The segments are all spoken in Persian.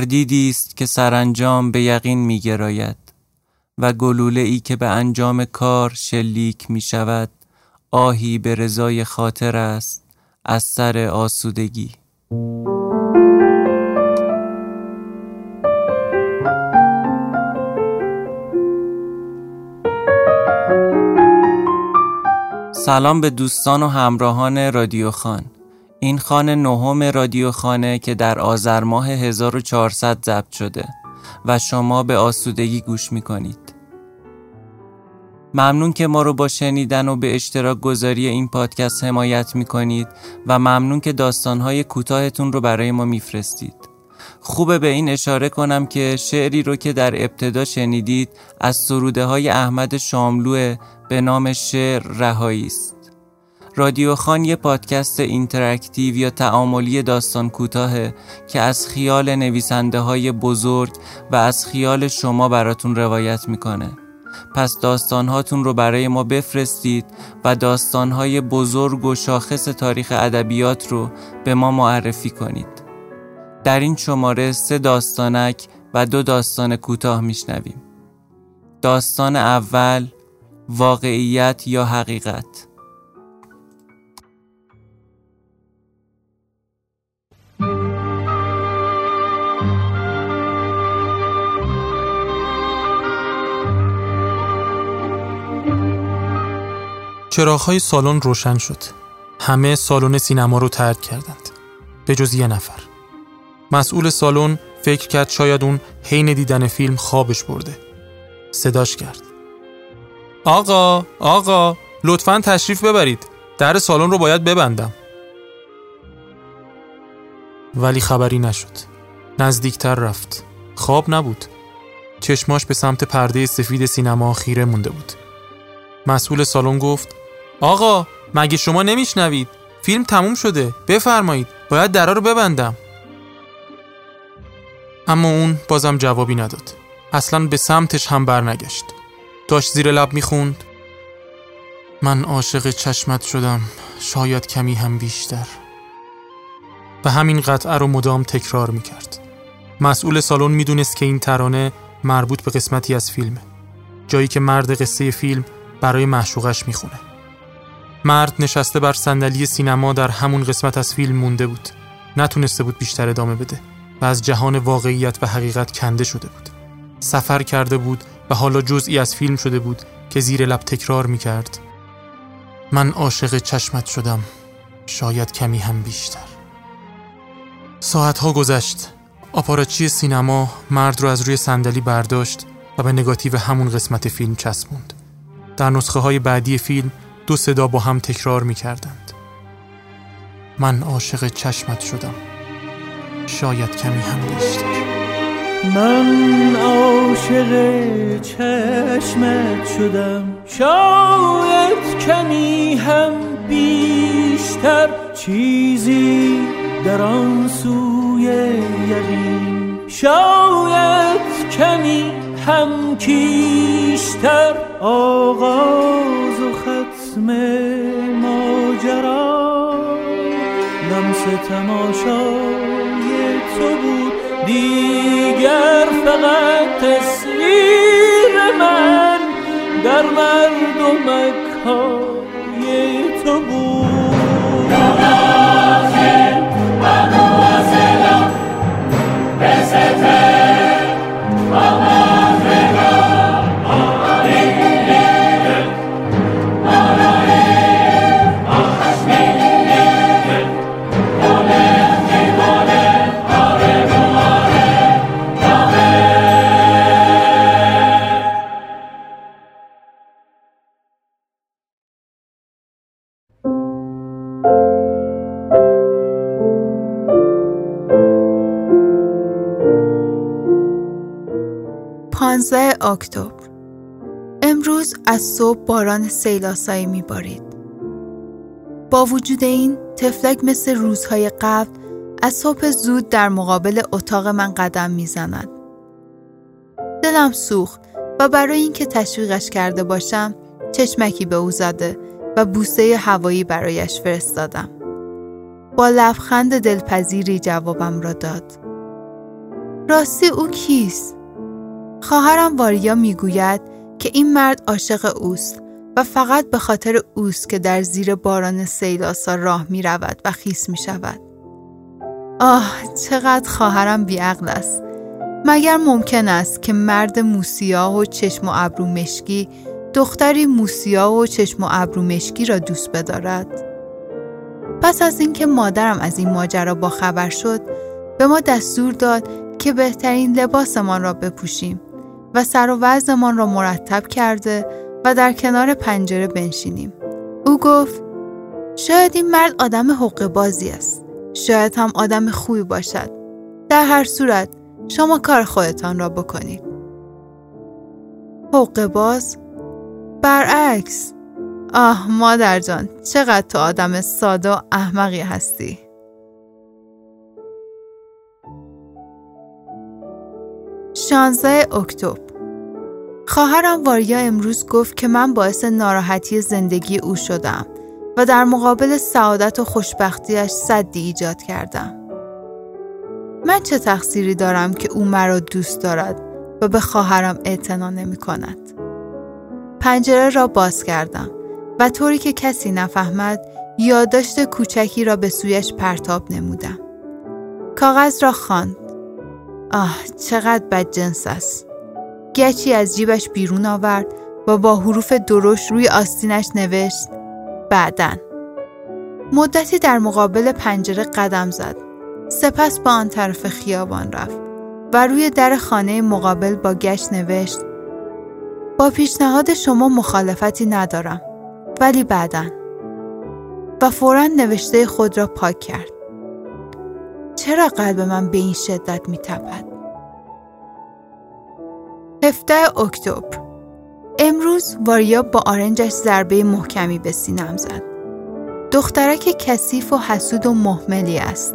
تردیدی است که سرانجام به یقین می گراید و گلوله ای که به انجام کار شلیک می شود آهی به رضای خاطر است از سر آسودگی. سلام به دوستان و همراهان رادیو خان. این خانه نهم رادیو خانه که در آذر ماه 1400 ضبط شده و شما به آسودگی گوش می کنید. ممنون که ما رو با شنیدن و به اشتراک گذاری این پادکست حمایت می کنید و ممنون که داستانهای کوتاهتون رو برای ما میفرستید. خوبه به این اشاره کنم که شعری رو که در ابتدا شنیدید از سروده های احمد شاملوه به نام شعر رهایی است. رادیو خان یه پادکست interactive یا تعاملی داستان کوتاهه که از خیال نویسنده های بزرگ و از خیال شما براتون روایت می‌کنه. پس داستانهاتون رو برای ما بفرستید و داستانهای بزرگ و شاخص تاریخ ادبیات رو به ما معرفی کنید. در این شماره سه داستانک و دو داستان کوتاه میشنویم. داستان اول واقعیت یا حقیقت چراغهای سالن روشن شد. همه سالن سینما رو ترک کردند. به جز یه نفر. مسئول سالن فکر کرد شاید اون حین دیدن فیلم خوابش برده. صداش کرد. آقا، آقا، لطفا تشریف ببرید. در سالن رو باید ببندم. ولی خبری نشد. نزدیکتر رفت. خواب نبود. چشماش به سمت پرده سفید سینما خیره مونده بود. مسئول سالن گفت آقا مگه شما نمیشنوید؟ فیلم تموم شده بفرمایید. باید درا رو ببندم. اما اون بازم جوابی نداد. اصلا به سمتش هم برنگشت. داشت زیر لب می‌خوند. من عاشق چشمت شدم. شاید کمی هم بیشتر. و همین قطعه رو مدام تکرار می‌کرد. مسئول سالن می‌دونست که این ترانه مربوط به قسمتی از فیلمه. جایی که مرد قصه فیلم برای معشوقش می‌خونه. مرد نشسته بر صندلی سینما در همون قسمت از فیلم مونده بود. نتونسته بود بیشتر ادامه بده و از جهان واقعیت و حقیقت کنده شده بود. سفر کرده بود و حالا جزئی از فیلم شده بود که زیر لب تکرار می کرد من عاشق چشمت شدم. شاید کمی هم بیشتر. ساعتها گذشت. آپاراچی سینما مرد رو از روی صندلی برداشت و به نگاتیو همون قسمت فیلم چسبوند. در نسخه های بعدی فیلم دو صدا با هم تکرار می کردند من عاشق چشمت شدم. شاید کمی هم بیشتر من عاشق چشمت شدم. شاید کمی هم بیشتر چیزی در آن سوی یقین. شاید کمی هم کیشتر آغاز و ختم ماجرا. لمس تماشای تو بود. دیگر فقط تصویر من در مردم مکای اکتبر امروز از صبح باران سیلاسایی میبارید با وجود این تفلک مثل روزهای قبل از صبح زود در مقابل اتاق من قدم می‌زند. دلم سوخت و برای اینکه تشویقش کرده باشم چشمکی به او زده و بوسه هوایی برایش فرستادم. با لبخند دلپذیری جوابم را داد. راستی او کیست؟ خواهرم واریا می‌گوید که این مرد عاشق اوست و فقط به خاطر اوست که در زیر باران سیلاسا راه می رود و خیس می شود. آه چقدر خواهرم بیعقل است. مگر ممکن است که مرد موسیا و چشم و ابرو مشکی دختری موسیا و چشم و ابرو مشکی را دوست بدارد؟ پس از اینکه مادرم از این ماجرا با خبر شد به ما دستور داد که بهترین لباسمان را بپوشیم و سر و وضعمان را مرتب کرده و در کنار پنجره بنشینیم. او گفت شاید این مرد آدم حقوق بازی است. شاید هم آدم خوبی باشد. در هر صورت شما کار خودتان را بکنید. حقوق باز؟ برعکس. آه مادر جان چقدر تو آدم ساده و احمقی هستی. شانزده اکتبر خواهرم واریا امروز گفت که من باعث ناراحتی زندگی او شدم و در مقابل سعادت و خوشبختیش صدی ایجاد کردم. من چه تقصیری دارم که او مرا دوست دارد و به خواهرم اعتنا نمی کند. پنجره را باز کردم و طوری که کسی نفهمد یادداشت کوچکی را به سویش پرتاب نمودم. کاغذ را خواند. آه چقدر بدجنس است. گچی از جیبش بیرون آورد و با حروف درشت روی آستینش نوشت بعدن مدتی در مقابل پنجره قدم زد. سپس با آن طرف خیابان رفت و روی در خانه مقابل با گشت نوشت با پیشنهاد شما مخالفتی ندارم ولی بعدا. و فورا نوشته خود را پاک کرد. چرا قلب من به این شدت می تپد؟ 17 اکتبر امروز واریا با آرنجش ضربه محکمی به سینم زد. دخترک کثیف و حسود و محملی است.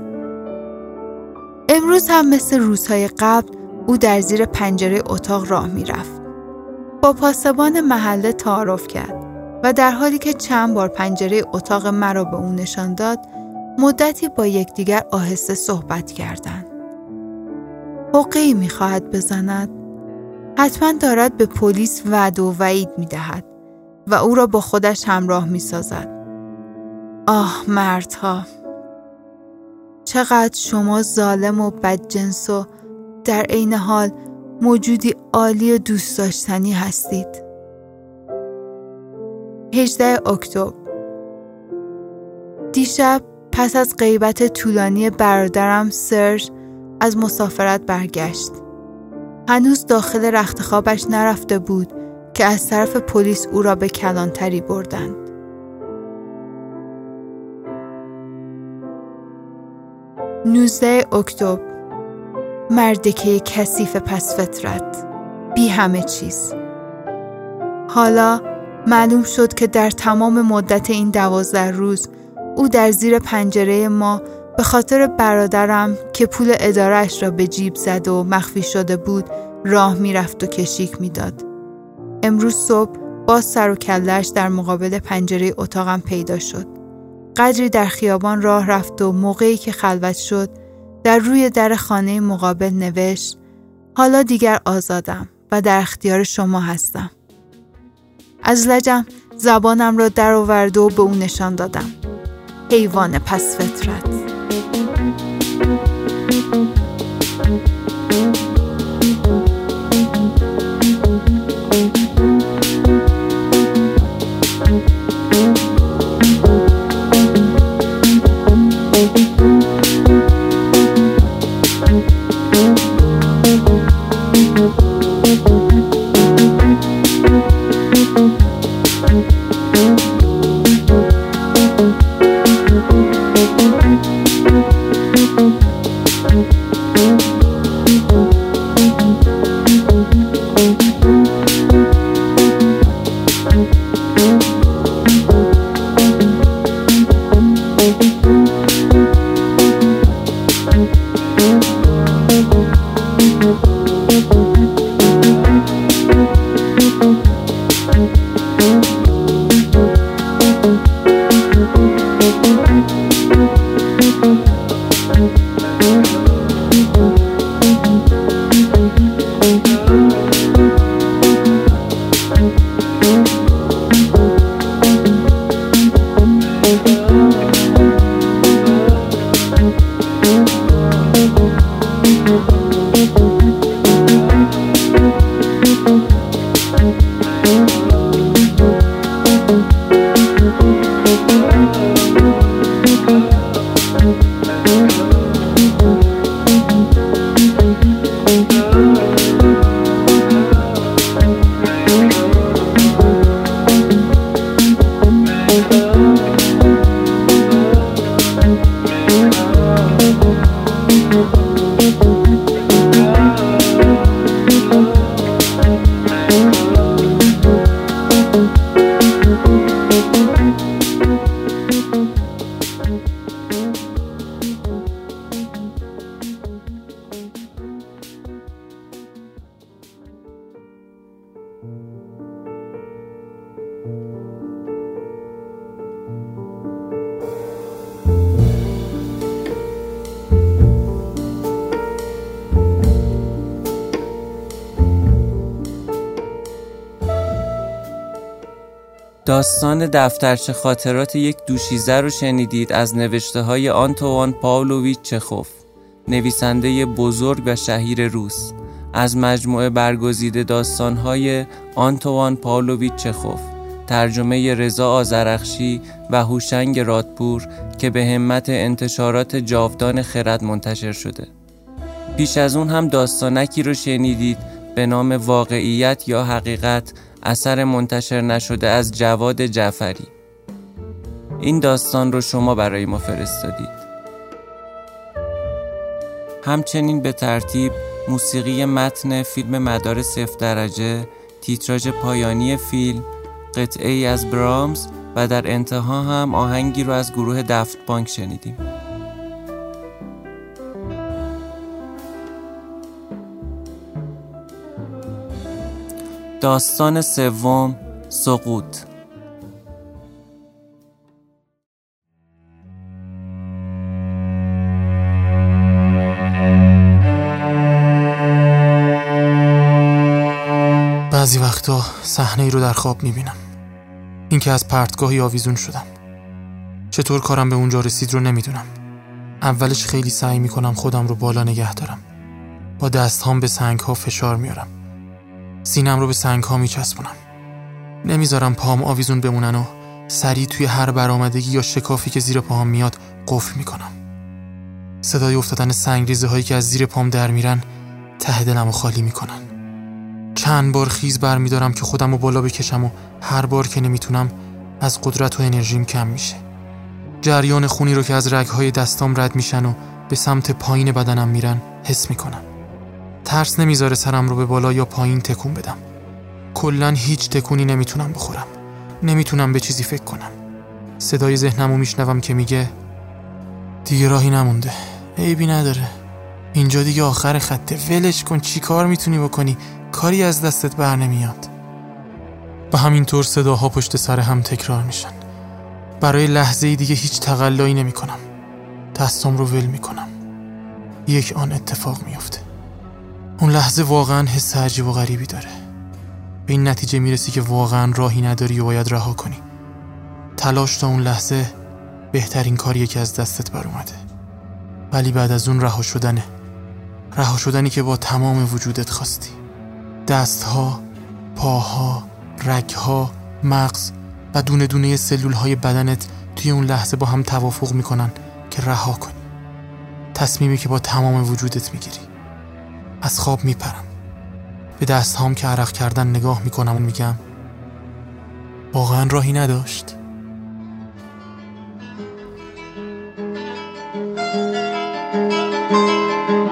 امروز هم مثل روزهای قبل او در زیر پنجره اتاق راه می رفت. با پاسبان محله تعارف کرد و در حالی که چند بار پنجره اتاق مرا به او نشان داد مدتی با یکدیگر آهسته صحبت کردند. حقی می خواهد بزند حتما دارد به پلیس وعد و وعید می دهد و او را با خودش همراه می سازد. آه مردها چقدر شما ظالم و بدجنس و در عین حال موجودی عالی و دوست داشتنی هستید. 18 اکتبر دیشب پس از غیبت طولانی برادرم سرژ از مسافرت برگشت. هنوز داخل رخت خوابش نرفته بود که از طرف پلیس او را به کلانتری بردند. نوزده اکتبر مردکه کثیف پس فطرت بی همه چیز حالا معلوم شد که در تمام مدت این دوازده روز او در زیر پنجره ما به خاطر برادرم که پول ادارش را به جیب زد و مخفی شده بود راه می‌رفت و کشیک می‌داد. امروز صبح باز سر و کلش در مقابل پنجره اتاقم پیدا شد. قدری در خیابان راه رفت و موقعی که خلوت شد در روی در خانه مقابل نوشت حالا دیگر آزادم و در اختیار شما هستم. از لجم زبانم را در آورد و به او نشان دادم. حیوان پس فطرت. داستان دفترچه خاطرات یک دوشیزه رو شنیدید از نوشته های آنتوان پاولویچ چخوف نویسنده بزرگ و شهیر روس از مجموعه برگزیده داستان های آنتوان پاولویچ چخوف ترجمه رضا آزرخشی و هوشنگ رادپور که به همت انتشارات جاودان خرد منتشر شده. پیش از اون هم داستانکی رو شنیدید به نام واقعیت یا حقیقت اثر منتشر نشده از جواد جعفری. این داستان رو شما برای ما فرستادید. همچنین به ترتیب موسیقی متن فیلم مدار صفر درجه تیتراژ پایانی فیلم قطعه ای از برامز و در انتها هم آهنگی رو از گروه دفت بانک شنیدیم. داستان سوم سقوط. بعضی وقتا صحنه ای رو در خواب می‌بینم. اینکه از پرتگاهی آویزون شدم. چطور کارم به اونجا رسید رو نمی‌دونم. اولش خیلی سعی می‌کنم خودم رو بالا نگه دارم. با دستهام به سنگ ها فشار میارم سینم رو به سنگ ها میچسبونم. نمی‌ذارم پام آویزون بمونن و سریع توی هر برآمدگی یا شکافی که زیر پاهم میاد قفل می‌کنم. صدای افتادن سنگریزه هایی که از زیر پام در میرن ته دلم خالی می‌کنن. چند بار خیز برمیدارم که خودم رو بالا بکشم و هر بار که نمی‌تونم از قدرت و انرژیم کم میشه. جریان خونی رو که از رگهای دستام رد میشن و به سمت پایین بدنم میرن حس می‌کنم. ترس نمی‌ذاره سرم رو به بالا یا پایین تکون بدم. کلا هیچ تکونی نمی‌تونم بخورم. نمی‌تونم به چیزی فکر کنم. صدای ذهنم رو میشنوم که میگه دیگه راهی نمونده. عیبی نداره. اینجا دیگه آخر خطه. ولش کن چی کار می‌تونی بکنی؟ کاری از دستت بر نمیاد. و همینطور صداها پشت سر هم تکرار میشن. برای لحظه دیگه هیچ تقلایی نمی کنم دستم رو ول می کنم یک آن اتفاق میافته. اون لحظه واقعا حس عجیب و غریبی داره. به این نتیجه می‌رسی که واقعا راهی نداری و باید رها کنی. تلاش تا اون لحظه بهترین کاریه که از دستت بر اومده. ولی بعد از اون رها شدنه. رها شدنی که با تمام وجودت خواستی. دستها پاها رگها مغز و دونه دونه سلول های بدنت توی اون لحظه با هم توافق می‌کنن که رها کنی. تصمیمی که با تمام وجودت می‌گیری. از خواب میپرم. به دست هام که عرق کردن نگاه می‌کنم و میگم واقعا راهی نداشت؟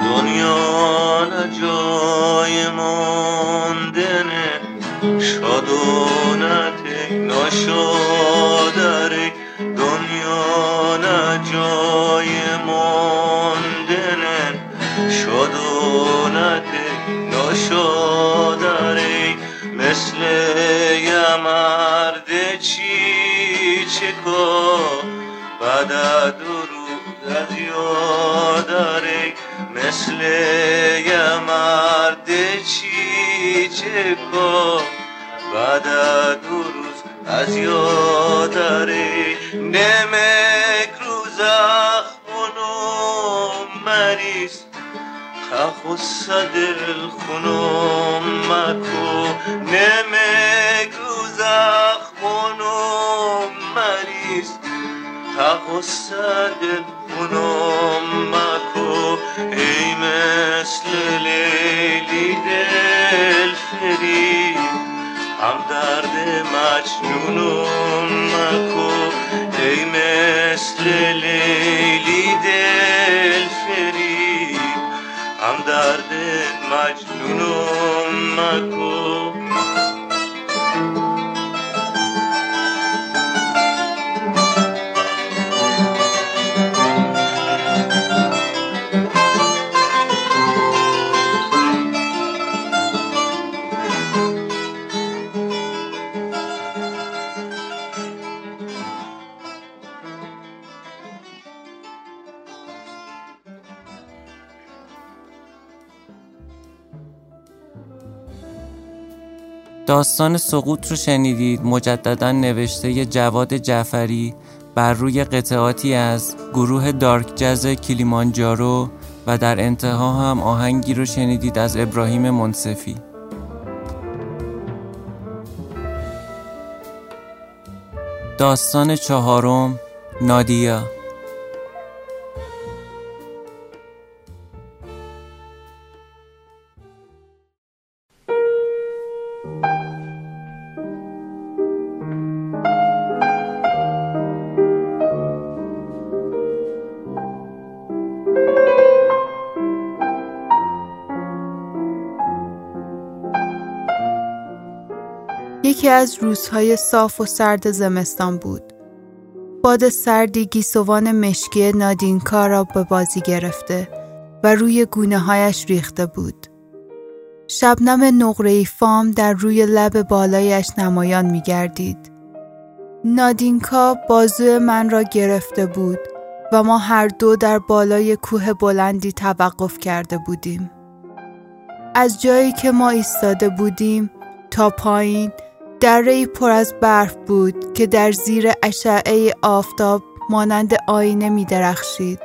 دنیا نه جای ماندنه شاد و نه چکا بعد از یاداره مثل یه مرد چی چکا بعد دو روز از یاداره نمک رو زخمونو مریض. خخ دل خونم مکو نمک خخ دل خونم مکو. ای مثل لیلی دل فریب هم درد مجنونم مکو. ای مثل لیلی دل فریب هم درد مجنونم مکو. داستان سقوط رو شنیدید. مجددا نوشته جواد جعفری بر روی قطعاتی از گروه دارک جز کلیمانجارو و در انتها هم آهنگی رو شنیدید از ابراهیم منصفی. داستان چهارم نادیا. یکی از روزهای صاف و سرد زمستان بود. باد سردی گیسوان مشکی نادینکا را به بازی گرفته و روی گونه هایش ریخته بود. شبنم نقرهی فام در روی لب بالایش نمایان می گردید. نادینکا بازو من را گرفته بود و ما هر دو در بالای کوه بلندی توقف کرده بودیم. از جایی که ما ایستاده بودیم تا پایین دره پر از برف بود که در زیر اشعه آفتاب مانند آینه می درخشید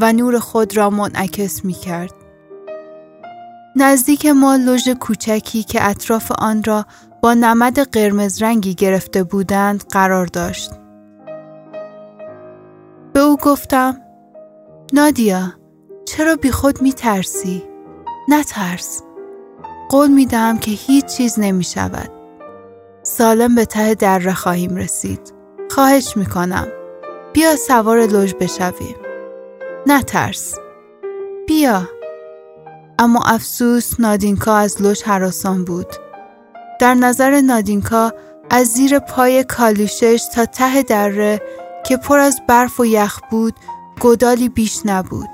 و نور خود را منعکس می کرد. نزدیک ما لوژ کوچکی که اطراف آن را با نمد قرمز رنگی گرفته بودند قرار داشت. به او گفتم نادیا چرا بی خود می ترسی؟ نترس. قول می دهم که هیچ چیز نمی شود. سالم به ته دره خواهیم رسید. خواهش می کنم. بیا سوار لوژ بشویم. نترس. بیا. اما افسوس نادینکا از لوژ حراسان بود. در نظر نادینکا از زیر پای کالیشش تا ته دره که پر از برف و یخ بود گدالی بیش نبود.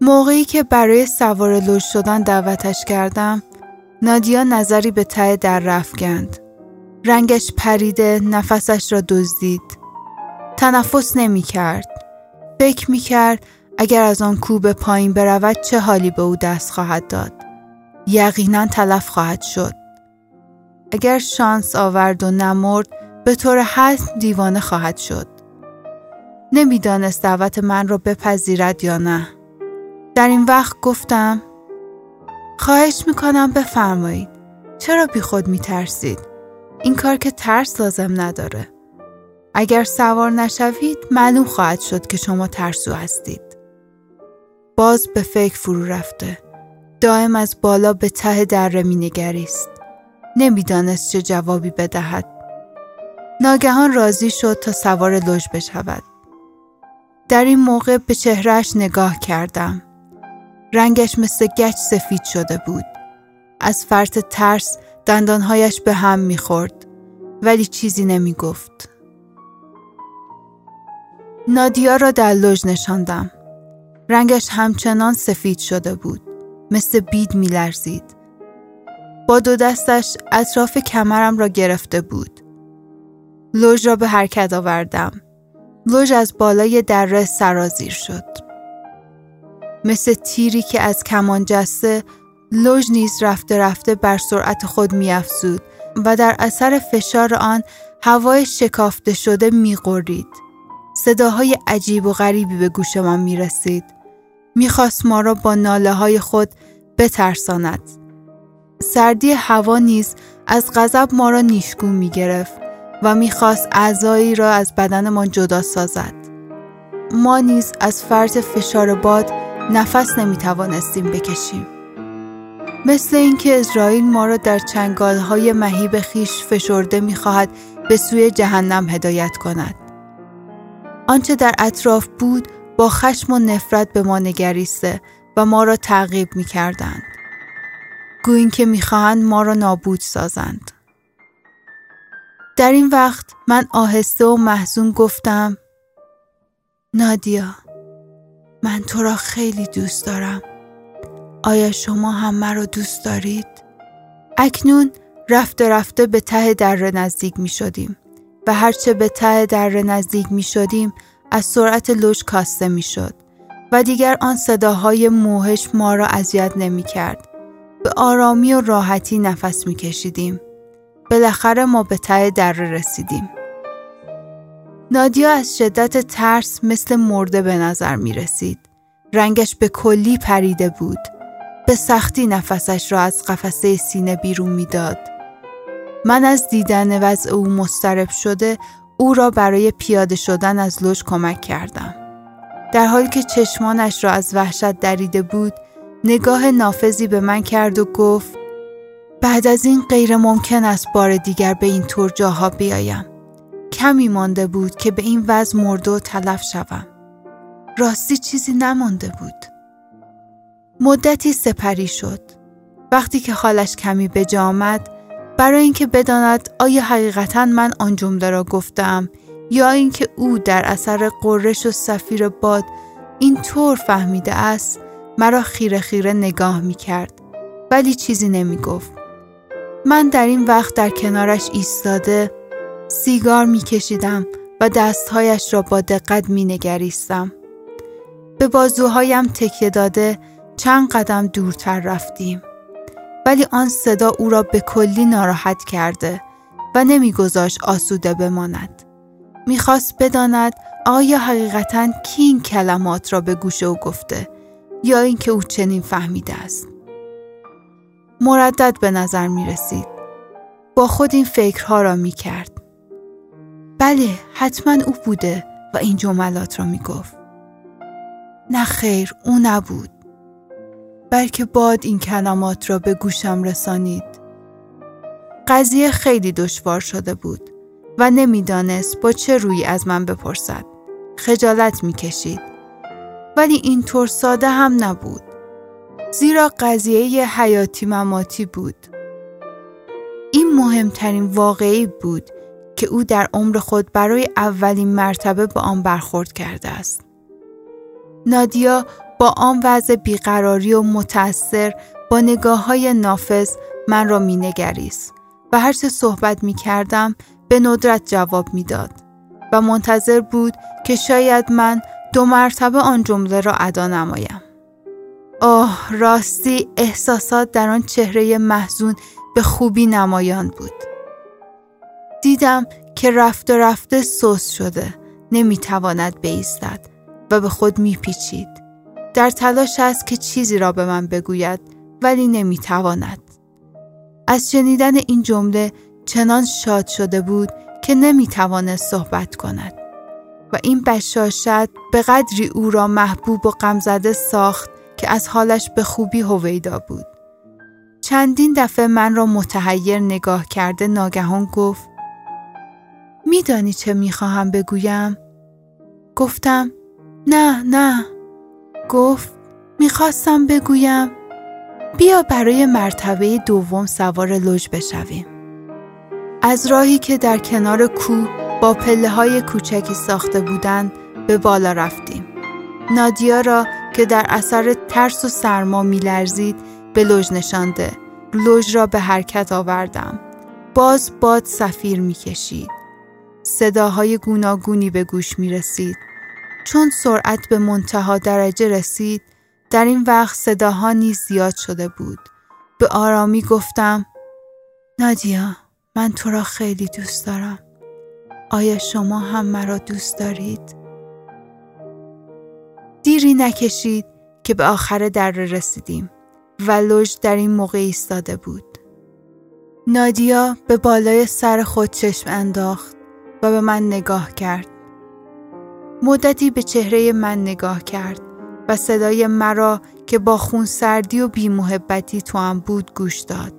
موقعی که برای سوار لوژ شدن دعوتش کردم نادیا نظری به ته در رفگند. رنگش پریده نفسش را دزدید. تنفس نمی کرد. فکر می کرد اگر از آن کوه پایین برود چه حالی به او دست خواهد داد. یقینا تلف خواهد شد. اگر شانس آورد و نمرد به طور حتم دیوانه خواهد شد. نمی‌دانست دعوت من را بپذیرد یا نه. در این وقت گفتم خواهش می‌کنم بفرمایید. چرا بی خود می ترسید؟ این کار که ترس لازم نداره. اگر سوار نشوید معلوم خواهد شد که شما ترسو هستید. باز به فکر فرو رفته. دائم از بالا به ته دره می نگریست. نمی‌دانست چه جوابی بدهد. ناگهان راضی شد تا سوار لوژ بشود. در این موقع به چهرش نگاه کردم. رنگش مثل گچ سفید شده بود. از فرط ترس دندانهایش به هم می‌خورد ولی چیزی نمی گفت. نادیا را در لوژ نشاندم. رنگش همچنان سفید شده بود. مثل بید می لرزید. با دو دستش اطراف کمرم را گرفته بود. لوژ را به حرکت آوردم. لوژ از بالای دره سرازیر شد. مثل تیری که از کمان جسته لوژ نیز رفته رفته بر سرعت خود میافزود و در اثر فشار آن هوای شکافته شده میقرید. صداهای عجیب و غریبی به گوش ما می رسید. می‌خواست ما را با ناله های خود بترساند. سردی هوا نیز از غضب ما را نیشگون می گرفت و می‌خواست اعضایی را از بدنمان جدا سازد. ما نیز از فرط فشار باد نفس نمی توانستیم بکشیم. مثل اینکه اسرائیل ما را در چنگال های مهیب خیش فشرده می‌خواهد به سوی جهنم هدایت کند. آنچه در اطراف بود با خشم و نفرت به ما نگریسته و ما را تعقیب می کردند. گویین که می‌خواهند ما را نابود سازند. در این وقت من آهسته و محزون گفتم نادیا من تو را خیلی دوست دارم. آیا شما هم مرا دوست دارید؟ اکنون رفته رفته به ته دره نزدیک می شدیم و هرچه به ته دره نزدیک می شدیم از سرعت لوش کاسته می شد و دیگر آن صداهای موهش ما را اذیت نمی کرد. به آرامی و راحتی نفس می کشیدیم. بالاخره ما به ته در رسیدیم. نادیا از شدت ترس مثل مرده به نظر می رسید. رنگش به کلی پریده بود. به سختی نفسش را از قفسه سینه بیرون می‌داد. من از دیدن وضع او مسترب شده او را برای پیاده شدن از لوژ کمک کردم. در حالی که چشمانش را از وحشت دریده بود، نگاه نافذی به من کرد و گفت بعد از این غیر ممکن است بار دیگر به این طور جاها بیایم. کمی مانده بود که به این وضع مرده و تلف شوم. راستی چیزی نمانده بود. مدتی سپری شد. وقتی که خالش کمی به جا آمد برای اینکه بداند آیا حقیقتا من آن جمله را گفتم یا اینکه او در اثر قررش و سفیر باد این طور فهمیده است مرا خیره خیره نگاه می کرد ولی چیزی نمی گفت. من در این وقت در کنارش ایستاده سیگار می کشیدم و دستهایش را با دقت می نگریستم. به بازوهایم تکیه داده چند قدم دورتر رفتیم. ولی آن صدا او را به کلی ناراحت کرده و نمیگذاشت آسوده بماند. می‌خواست بداند آیا حقیقتا کی این کلمات را به گوش او گفته یا اینکه او چنین فهمیده است. مردد به نظر می رسید. با خود این فکرها را می کرد. بله حتما او بوده و این جملات را می گفت. نه خیر او نبود. بلکه باد این کلمات را به گوشم رسانید. قضیه خیلی دشوار شده بود و نمی‌دانست با چه روی از من بپرسد. خجالت می‌کشید. ولی این طور ساده هم نبود. زیرا قضیه حیاتی مماتی بود. این مهمترین واقعی بود که او در عمر خود برای اولین مرتبه با آن برخورد کرده است. نادیا با آن وضع بیقراری و متأثر با نگاه های نافذ من را می نگریست و هرچه صحبت می کردم به ندرت جواب می‌داد و منتظر بود که شاید من دو مرتبه آن جمله را ادا نمایم. آه راستی احساسات در آن چهره محزون به خوبی نمایان بود. دیدم که رفته رفته سوس شده نمی‌تواند بیستد و به خود میپیچید. در تلاش است که چیزی را به من بگوید ولی نمی‌تواند. از شنیدن این جمله چنان شاد شده بود که نمی‌توانست صحبت کند و این بشاشت به قدری او را محبوب و غمزده ساخت که از حالش به خوبی هویدا بود. چندین دفعه من را متحیر نگاه کرده ناگهان گفت میدانی چه می‌خواهم بگویم؟ گفتم نه نه گفت می‌خواستم بگویم بیا برای مرتبه دوم سوار لوژ بشویم. از راهی که در کنار کوه با پله های کوچکی ساخته بودند به بالا رفتیم. نادیا را که در اثر ترس و سرما میلرزید به لوژ نشانده. لوژ را به حرکت آوردم. باز باد سفیر می‌کشید. صداهای گوناگونی به گوش می رسید. چون سرعت به منتها درجه رسید در این وقت صداها نیز زیاد شده بود به آرامی گفتم نادیا من تو را خیلی دوست دارم آیا شما هم مرا دوست دارید؟ دیری نکشید که به آخر در رسیدیم و لوژ در این موقع ایستاده بود. نادیا به بالای سر خود چشم انداخت و به من نگاه کرد. مدتی به چهره من نگاه کرد و صدای مرا که با خون سردی و بیمحبتی تو هم بود گوش داد.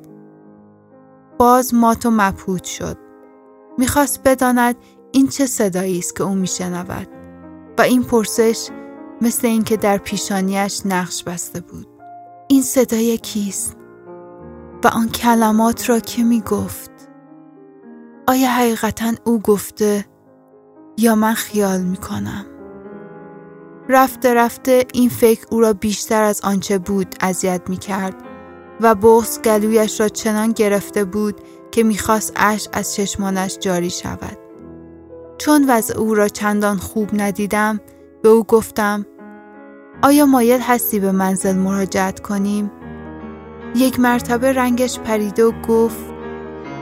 باز مات و مبهوت شد. می‌خواست بداند این چه صدایی است که او میشنود و این پرسش مثل اینکه در پیشانیش نقش بسته بود. این صدای کیست؟ و آن کلمات را که می گفت؟ آیا حقیقتا او گفته یا من خیال می کنم. رفته رفته این فکر او را بیشتر از آنچه بود اذیت می کرد و بغز گلویش را چنان گرفته بود که می‌خواست اش از چشمانش جاری شود. چون وضع او را چندان خوب ندیدم به او گفتم آیا مایل هستی به منزل مراجعت کنیم؟ یک مرتبه رنگش پریده و گفت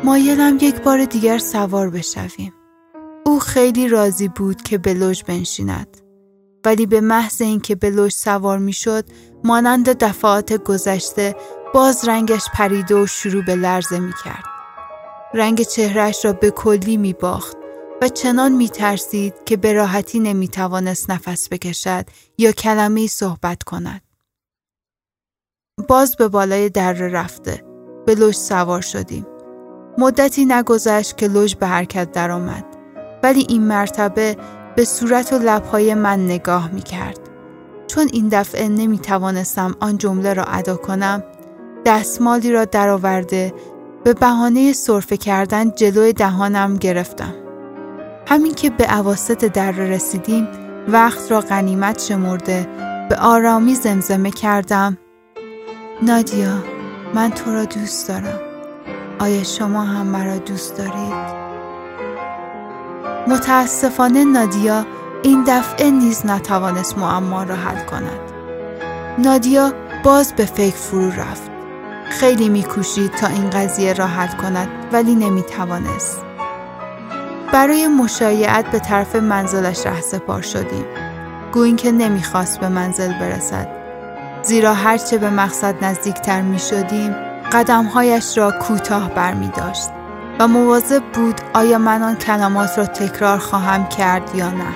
مایلم یک بار دیگر سوار بشویم. او خیلی راضی بود که به لوژ بنشیند. ولی به محض اینکه به لوژ سوار می‌شد مانند دفعات گذشته باز رنگش پریده و شروع به لرزه می کرد. رنگ چهرش را به کلی می باخت و چنان می ترسید که به راحتی نمی توانست نفس بکشد یا کلمه صحبت کند. باز به بالای در رفته. به لوژ سوار شدیم. مدتی نگذشت که لوژ به حرکت درآمد. ولی این مرتبه به صورت و لبهای من نگاه می کرد. چون این دفعه نمی توانستم آن جمله را ادا کنم دستمالی را درآورده به بهانه سرفه کردن جلوی دهانم گرفتم. همین که به عواست در رسیدیم وقت را غنیمت شمرده به آرامی زمزمه کردم نادیا من تو را دوست دارم آیا شما هم مرا دوست دارید؟ متاسفانه نادیا این دفعه نیز نتوانست معما را حل کند. نادیا باز به فکر فرو رفت. خیلی میکوشید تا این قضیه را حل کند ولی نمی‌توانست. برای مشایعت به طرف منزلش ره سپار شدیم. گویین که نمی‌خواست به منزل برسد. زیرا هرچه به مقصد نزدیکتر می شدیم قدمهایش را کوتاه بر می داشت و مواظب بود آیا من آن کلمات را تکرار خواهم کرد یا نه.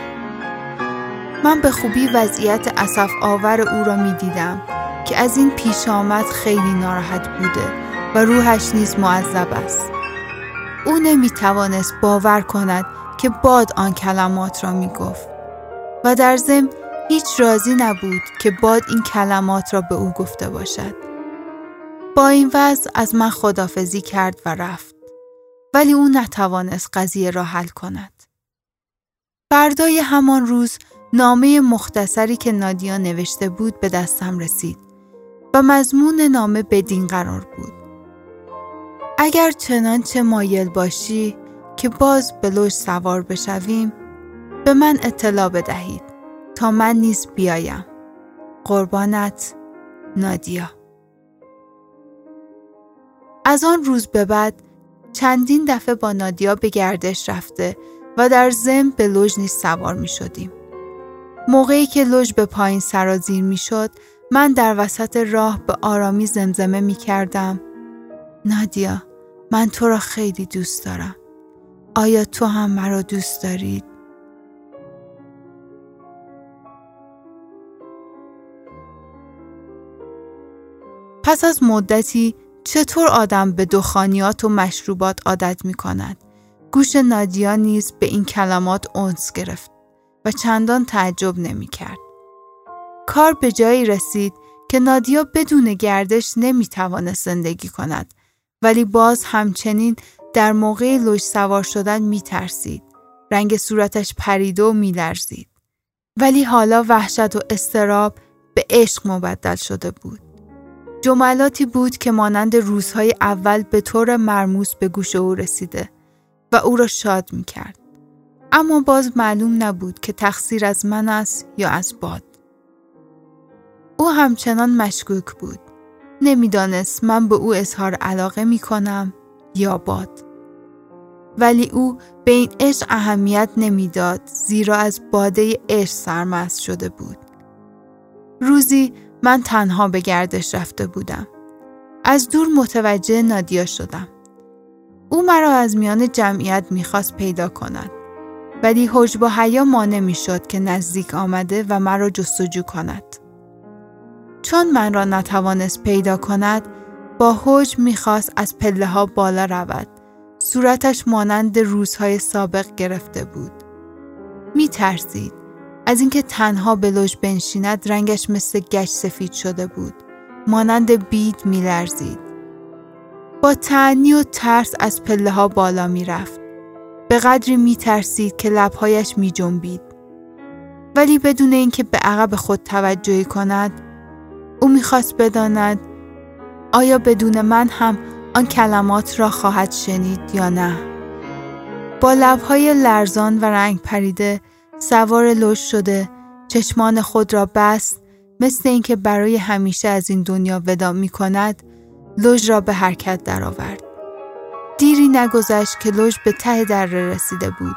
من به خوبی وضعیت اصف آور او را می دیدم که از این پیش آمد خیلی ناراحت بوده و روحش نیز معذب است. او نمی توانست باور کند که باد آن کلمات را می گفت و در ضمن هیچ راضی نبود که باد این کلمات را به او گفته باشد. با این وضع از من خدافزی کرد و رفت. ولی او نتوانست قضیه را حل کند. فردای همان روز نامه مختصری که نادیا نوشته بود به دستم رسید و مضمون نامه بدین قرار بود. اگر چنانچه مایل باشی که باز به لوژ سوار بشویم به من اطلاع بدهید تا من نیز بیایم. قربانت نادیا از آن روز به بعد چندین دفعه با نادیا به گردش رفته و در زم به لوژ نیز سوار می شدیم. موقعی که لوژ به پایین سرازیر می شد من در وسط راه به آرامی زمزمه می کردم نادیا من تو را خیلی دوست دارم. آیا تو هم مرا دوست دارید؟ پس از مدتی چطور آدم به دخانیات و مشروبات عادت می کند؟ گوش نادیا نیز به این کلمات اونس گرفت و چندان تعجب نمی کرد. کار به جایی رسید که نادیا بدون گردش نمی توانست زندگی کند ولی باز همچنین در موقع لوژ سوار شدن می ترسید. رنگ صورتش پریده و می لرزید. ولی حالا وحشت و استراب به عشق مبدل شده بود. جملاتی بود که مانند روزهای اول به طور مرموز به گوش او رسیده و او را شاد می کرد. اما باز معلوم نبود که تقصیر از من است یا از باد. او همچنان مشکوک بود. نمی‌دانست من به او اظهار علاقه می کنم یا باد. ولی او به این عشق اهمیت نمی‌داد زیرا از باده عشق سرمست شده بود. روزی من تنها به گردش رفته بودم. از دور متوجه نادیا شدم. او مرا از میان جمعیت می‌خواست پیدا کند. ولی حجب و حیا مانع می‌شد که نزدیک آمده و مرا جستجو کند. چون من را نتوانست پیدا کند با حجب می‌خواست از پله ها بالا رود. صورتش مانند روزهای سابق گرفته بود. می ترسید. از اینکه تنها به لوژ بنشیند رنگش مثل گچ سفید شده بود. مانند بید میلرزید. با تعنی و ترس از پله ها بالا می‌رفت. به قدری می ترسید که لبهایش می جنبید. ولی بدون اینکه به عقب خود توجهی کند او می‌خواست بداند آیا بدون من هم آن کلمات را خواهد شنید یا نه؟ با لبهای لرزان و رنگ پریده سوار لوش شده چشمان خود را بست مثل اینکه برای همیشه از این دنیا ودا می کند لوژ را به حرکت درآورد. دیری نگذشت که لوژ به ته دره رسیده بود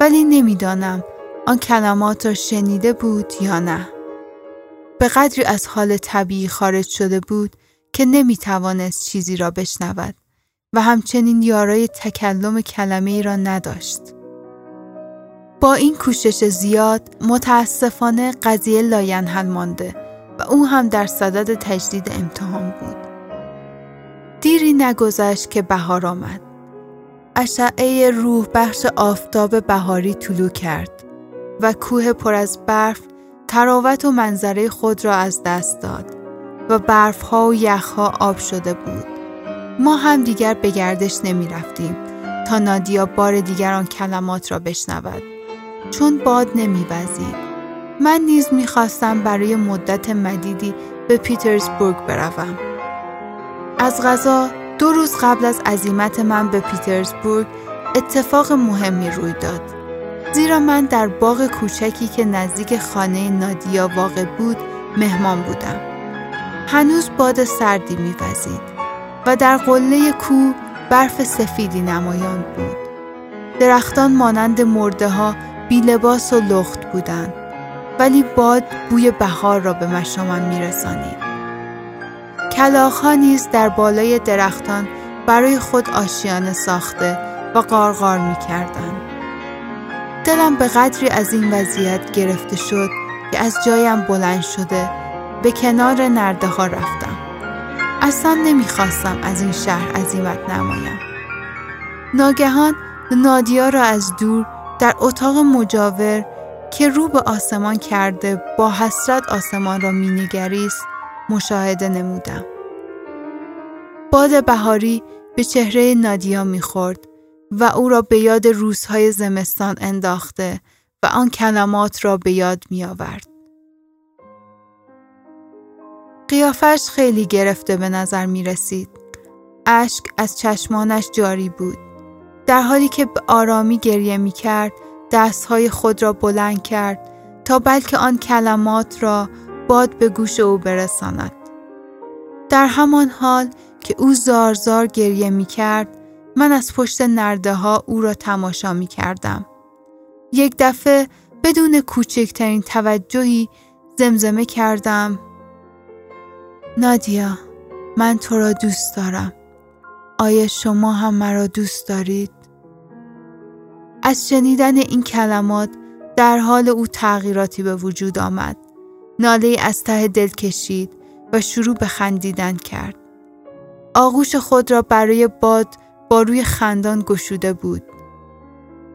ولی نمی‌دانم آن کلمات را شنیده بود یا نه به قدری از حال طبیعی خارج شده بود که نمی توانست چیزی را بشنود و همچنین یارای تکلم کلمه ای را نداشت. با این کوشش زیاد متاسفانه قضیه لاینحل مانده و او هم در صدد تجدید امتحان بود. دیری نگذشت که بهار آمد. اشعه روح بخش آفتاب بهاری طلوع کرد و کوه پر از برف طراوت و منظره خود را از دست داد و برفها و یخها آب شده بود. ما هم دیگر به گردش نمی رفتیم تا نادیا بار دیگر آن کلمات را بشنود. چون باد نمی بزید. من نیز می خواستم برای مدت مدیدی به پیترزبورگ بروم. از غذا دو روز قبل از عزیمت من به پیترزبورگ اتفاق مهمی روی داد. زیرا من در باغ کوچکی که نزدیک خانه نادیا واقع بود مهمان بودم. هنوز باد سردی میوزید و در قله کو برف سفیدی نمایان بود. درختان مانند مرده ها بی لباس و لخت بودند ولی باد بوی بهار را به مشامم میرسانید. کلاخها نیز در بالای درختان برای خود آشیانه ساخته و قارقار می دلم به قدری از این وضعیت گرفته شد که از جایم بلند شده به کنار نرده ها رفتم. اصلا نمی‌خواستم از این شهر عزیمت نمایم. ناگهان نادیا را از دور در اتاق مجاور که رو به آسمان کرده با حسرت آسمان را مینگریست مشاهده نمودم. باد بهاری به چهره نادیا می‌خورد و او را به یاد روزهای زمستان انداخته و آن کلمات را به یاد می آورد. قیافش خیلی گرفته به نظر می رسید. اشک از چشمانش جاری بود. در حالی که به آرامی گریه می کرد، دستهای خود را بلند کرد تا بلکه آن کلمات را باد به گوش او برساند. در همان حال که او زار زار گریه می کرد، من از پشت نرده ها او را تماشا می کردم. یک دفعه بدون کوچکترین توجهی زمزمه کردم نادیا من تو را دوست دارم آیا شما هم مرا دوست دارید؟ از شنیدن این کلمات در حال او تغییراتی به وجود آمد. ناله از ته دل کشید و شروع به خندیدن کرد. آغوش خود را برای باد با روی خندان گشوده بود.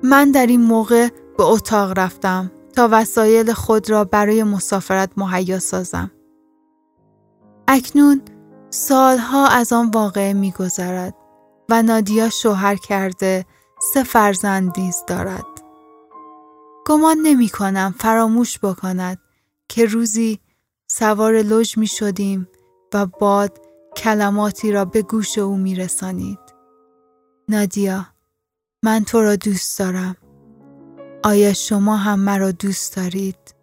من در این موقع به اتاق رفتم تا وسایل خود را برای مسافرت مهیا سازم. اکنون سالها از آن واقعه میگذرد و نادیا شوهر کرده سه فرزندیز دارد. گمان نمی کنم فراموش بکند که روزی سوار لوژ می شدیم و باد کلماتی را به گوش او می رسانید. نادیا من تو را دوست دارم. آیا شما هم مرا دوست دارید؟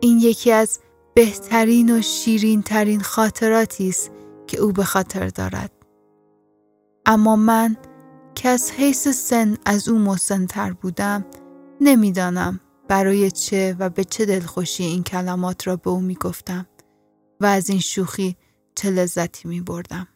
این یکی از بهترین و شیرین ترین خاطراتی است که او به خاطر دارد. اما من که از حیث سن از او مسنتر بودم نمی‌دانم برای چه و به چه دلخوشی این کلمات را به او می گفتم و از این شوخی چه لذتی می بردم.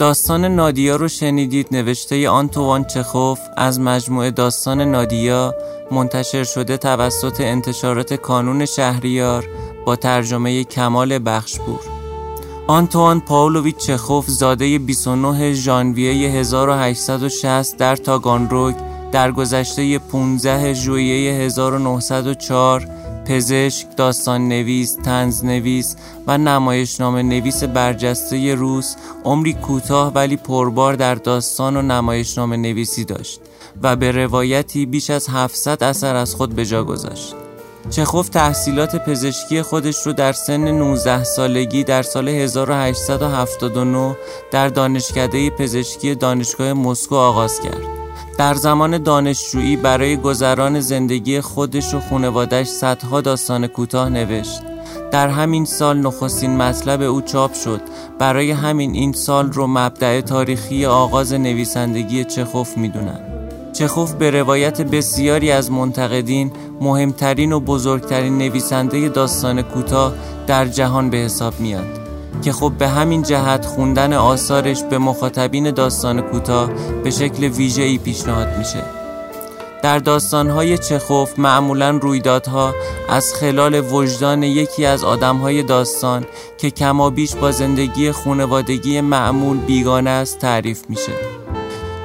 داستان نادیا رو شنیدید نوشته آنتوان چخوف. از مجموعه داستان نادیا منتشر شده توسط انتشارات کانون شهریار با ترجمه کمال بخشپور. آنتوان پاولویچ چخوف زاده 29 ژانویه 1860 در تاگانروگ در گذشته 15 ژوئیه 1904 پزشک، داستان نویس، تنز نویس و نمایشنامه نویس برجسته روس عمری کوتاه ولی پربار در داستان و نمایشنامه نویسی داشت و به روایتی بیش از 700 اثر از خود به جا گذاشت. چخوف تحصیلات پزشکی خودش رو در سن 19 سالگی در سال 1879 در دانشکده پزشکی دانشگاه مسکو آغاز کرد. در زمان دانشجویی برای گذران زندگی خودش و خانوادش صدها داستان کوتاه نوشت. در همین سال نخستین مطلب او چاپ شد. برای همین این سال رو مبدع تاریخی آغاز نویسندگی چخوف می‌دونن. چخوف به روایت بسیاری از منتقدین مهمترین و بزرگترین نویسنده داستان کوتاه در جهان به حساب میاد. که خب به همین جهت خوندن آثارش به مخاطبین داستان کوتاه به شکل ویژه‌ای پیشنهاد میشه. در داستانهای چخوف معمولا رویدادها از خلال وجدان یکی از آدمهای داستان که کمابیش با زندگی خونوادگی معمول بیگانه است تعریف میشه.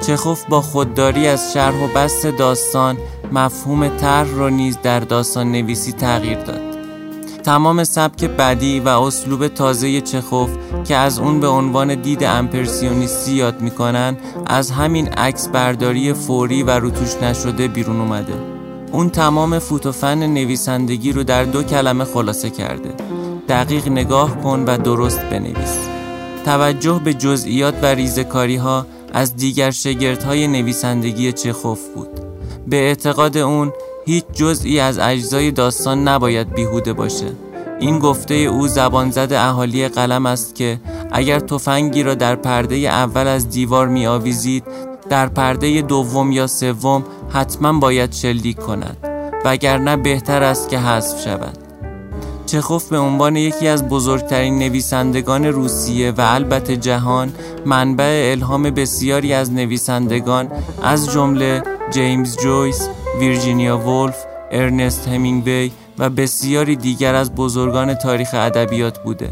چخوف با خودداری از شرح و بست داستان مفهوم طرح را نیز در داستان نویسی تغییر داد. تمام سبک بدی و اسلوب تازه چخوف که از اون به عنوان دید امپرسیونیستی یاد می‌کنن از همین عکس برداری فوری و روتوش نشده بیرون اومده. اون تمام فوتوفن نویسندگی رو در دو کلمه خلاصه کرده. دقیق نگاه کن و درست بنویس. توجه به جزئیات و ریزکاری ها از دیگر شگردهای نویسندگی چخوف بود. به اعتقاد اون هیچ جزئی از اجزای داستان نباید بیهوده باشه. این گفته او زبان زد اهالی قلم است که اگر تفنگی را در پرده اول از دیوار می آویزید در پرده دوم یا سوم حتما باید شلیک کند وگرنه بهتر است که حذف شود. چخوف به عنوان یکی از بزرگترین نویسندگان روسیه و البته جهان منبع الهام بسیاری از نویسندگان از جمله جیمز جویس، ویرجینیا وولف، ارنست همینگوی و بسیاری دیگر از بزرگان تاریخ ادبیات بوده.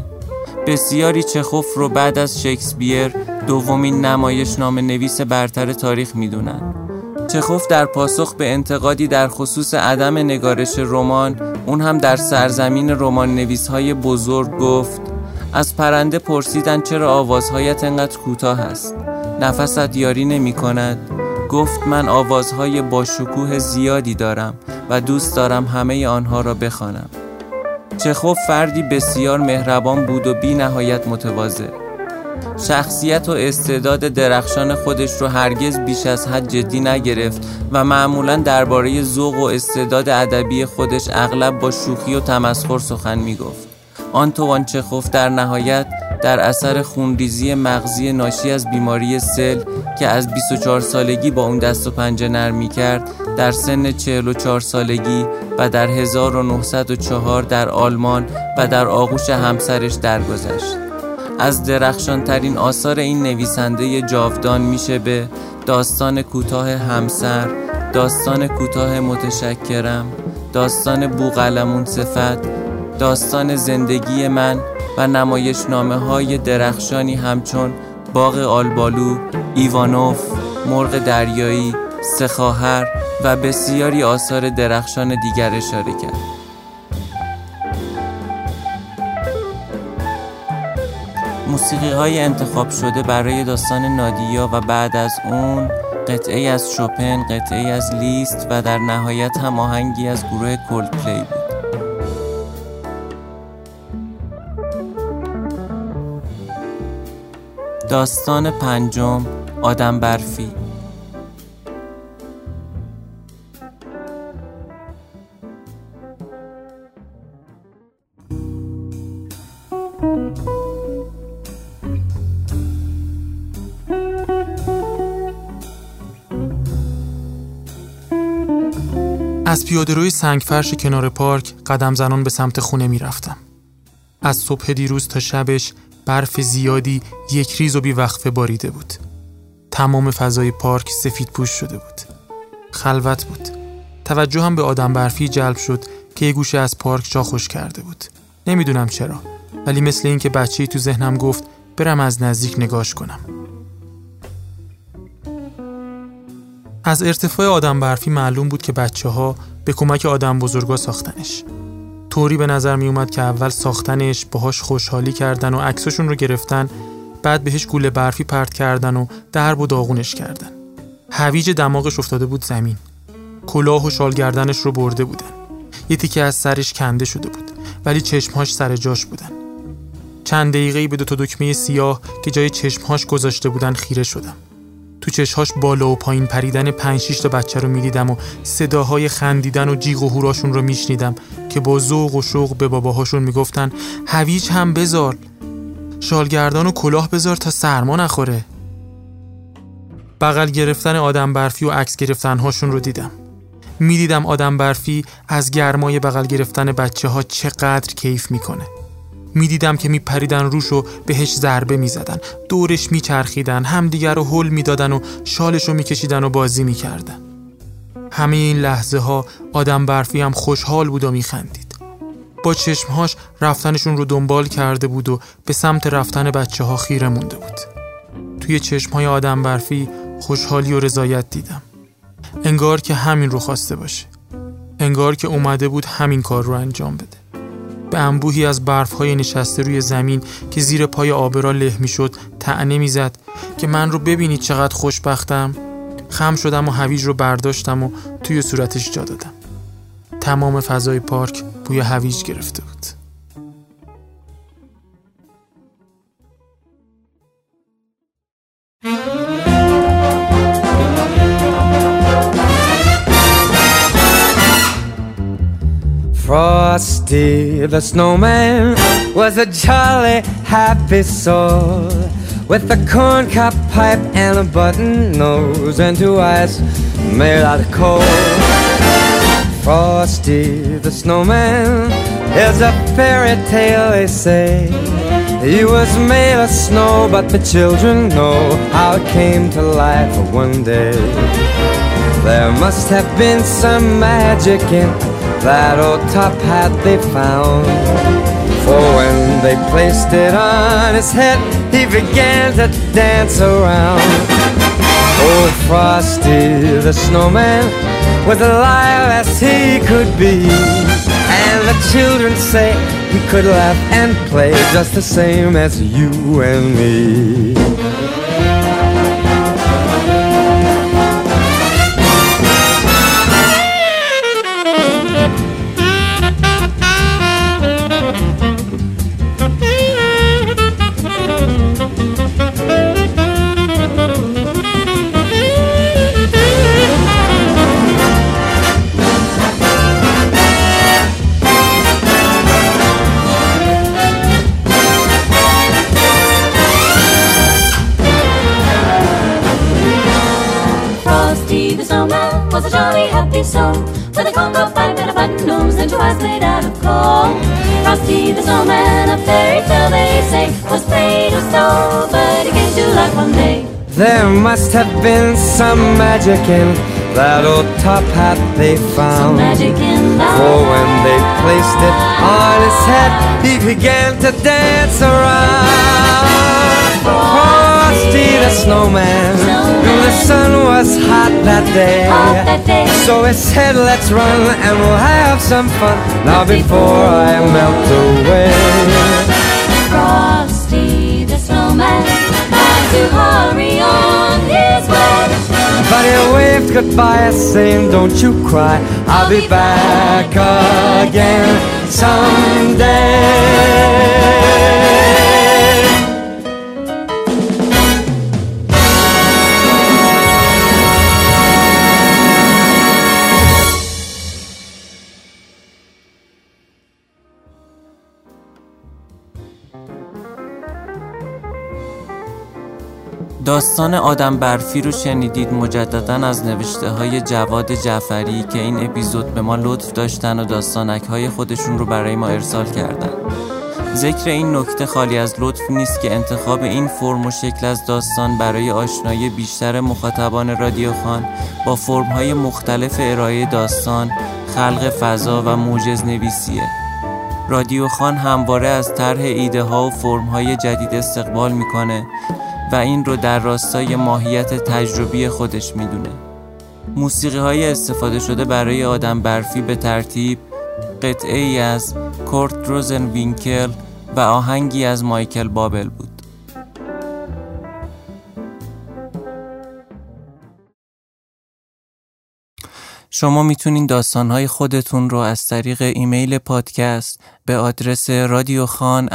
بسیاری چخوف رو بعد از شکسپیر دومین نمایش نام نویس برتر تاریخ می‌دونن. چخوف در پاسخ به انتقادی در خصوص عدم نگارش رمان اون هم در سرزمین رمان نویس های بزرگ گفت از پرنده پرسیدن چرا آوازهایت انقدر کوتاه است نفست یاری نمی کند گفت من آوازهای با شکوه زیادی دارم و دوست دارم همه آنها را بخوانم. چخوف فردی بسیار مهربان بود و بی نهایت متواضع. شخصیت و استعداد درخشان خودش رو هرگز بیش از حد جدی نگرفت و معمولا درباره ذوق و استعداد ادبی خودش اغلب با شوخی و تمسخر سخن می‌گفت. آنتوان چخوف در نهایت در اثر خونریزی مغزی ناشی از بیماری سل که از 24 سالگی با اون دست و پنجه نرمی کرد در سن 44 سالگی و در 1904 در آلمان و در آغوش همسرش درگذشت. از درخشان ترین آثار این نویسنده جاودان میشه به داستان کوتاه همسر، داستان کوتاه متشکرم، داستان بوغلمون صفت، داستان زندگی من و نمایش نامه های درخشانی همچون باغ آلبالو، ایوانوف، مرغ دریایی، سخاهر و بسیاری آثار درخشان دیگر اشاره کرد. موسیقی های انتخاب شده برای داستان نادیا و بعد از اون قطعه از شوپن، قطعه از لیست و در نهایت هم آهنگی از گروه کولد پلی بود. داستان پنجم آدم برفی از پیاده روی سنگفرش کنار پارک قدم زنان به سمت خونه می رفتم. از صبح دیروز تا شبش برف زیادی یک ریز و بی وقفه باریده بود. تمام فضای پارک سفید پوش شده بود. خلوت بود. توجه هم به آدم برفی جلب شد که یه گوشه از پارک جا خوش کرده بود. نمی‌دونم چرا ولی مثل اینکه بچه تو ذهنم گفت برم از نزدیک نگاش کنم. از ارتفاع آدم برفی معلوم بود که بچه ها به کمک آدم بزرگا ساختنش. طوری به نظر می اومد که اول ساختنش باهاش خوشحالی کردن و عکسشون رو گرفتن بعد بهش گوله برفی پرت کردن و درب و داغونش کردن. هویج دماغش افتاده بود زمین. کلاه و شال گردنش رو برده بودن. یه تیکه از سرش کنده شده بود ولی چشمهاش سر جاش بودن. چند دقیقه به دو تا دکمه سیاه که جای چشمهاش گذاشته بودن خیره شدم. تو چشهاش بالا و پایین پریدن پنج شیش تا بچه رو می‌دیدم و صداهای خندیدن و جیغ و هوراشون رو میشنیدم که با ذوق و شوق به باباهاشون می‌گفتن هویج هم بذار شالگردان و کلاه بذار تا سرما نخوره. بغل گرفتن آدم برفی و عکس گرفتن هاشون رو دیدم. می‌دیدم آدم برفی از گرمای بغل گرفتن بچه ها چقدر کیف می‌کنه. می‌دیدم که میپریدن روش و بهش ضربه می‌زدن. دورش میچرخیدن همدیگر رو حل می‌دادن و شالش رو میکشیدن و بازی می‌کردن. همه این لحظه ها آدم برفی هم خوشحال بود و میخندید. با چشمهاش رفتنشون رو دنبال کرده بود و به سمت رفتن بچه ها خیره مونده بود. توی چشمهای آدم برفی خوشحالی و رضایت دیدم. انگار که همین رو خواسته باشه. انگار که اومده بود همین کار رو انجام بده. به انبوهی از برفهای نشسته روی زمین که زیر پای آبرا له می‌شد تعنه می‌زد که من رو ببینید چقدر خوشبختم. خم شدم و هویج رو برداشتم و توی صورتش جا دادم. تمام فضای پارک بوی هویج گرفته بود. Frosty the snowman was a jolly happy soul with a corn cob pipe and a button nose and two eyes made out of coal. Frosty the snowman is a fairy tale, they say. He was made of snow, but the children know how it came to life one day. There must have been some magic in that old top hat they found. For when they placed it on his head, he began to dance around. Old Frosty the snowman was alive as he could be. And the children say he could laugh and play just the same as you and me. Have been some magic in that old top hat they found. For when they placed it on his head, he began to dance around. Frosty the snowman, knew the sun was hot that day. Hot that day. So he said, let's run and we'll have some fun now before I melt away. Frosty the snowman had to hurry on But he waved goodbye, saying, Don't you cry, I'll be back again someday. داستان آدم برفی رو شنیدید مجددا از نوشته های جواد جعفری که این اپیزود به ما لطف داشتن و داستانک های خودشون رو برای ما ارسال کردن ذکر این نکته خالی از لطف نیست که انتخاب این فرم و شکل از داستان برای آشنایی بیشتر مخاطبان رادیو خان با فرمهای مختلف ارائه داستان، خلق فضا و موجز نویسیه. رادیو خان همواره از طرح ایده ها و فرم های جدید استقبال می‌کنه و این رو در راستای ماهیت تجربی خودش می‌دونه. موسیقی های استفاده شده برای آدم برفی به ترتیب قطعه ای از کورت روزن وینکل و آهنگی از مایکل بابل بود. شما می‌تونین داستانهای خودتون رو از طریق ایمیل پادکست به آدرس رادیوخان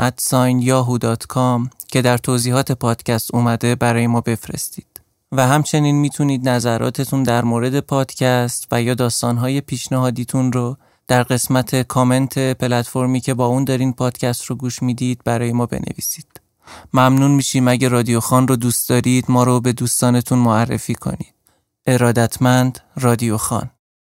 یاهو.com که در توضیحات پادکست اومده برای ما بفرستید. و همچنین می‌تونید نظراتتون در مورد پادکست و یا داستانهای پیشنهادیتون رو در قسمت کامنت پلتفرمی که با اون دارین پادکست رو گوش می‌دید برای ما بنویسید. ممنون میشیم اگه رادیو خان رو دوست دارید ما رو به دوستانتون معرفی کنید. ارادتمند رادیو خان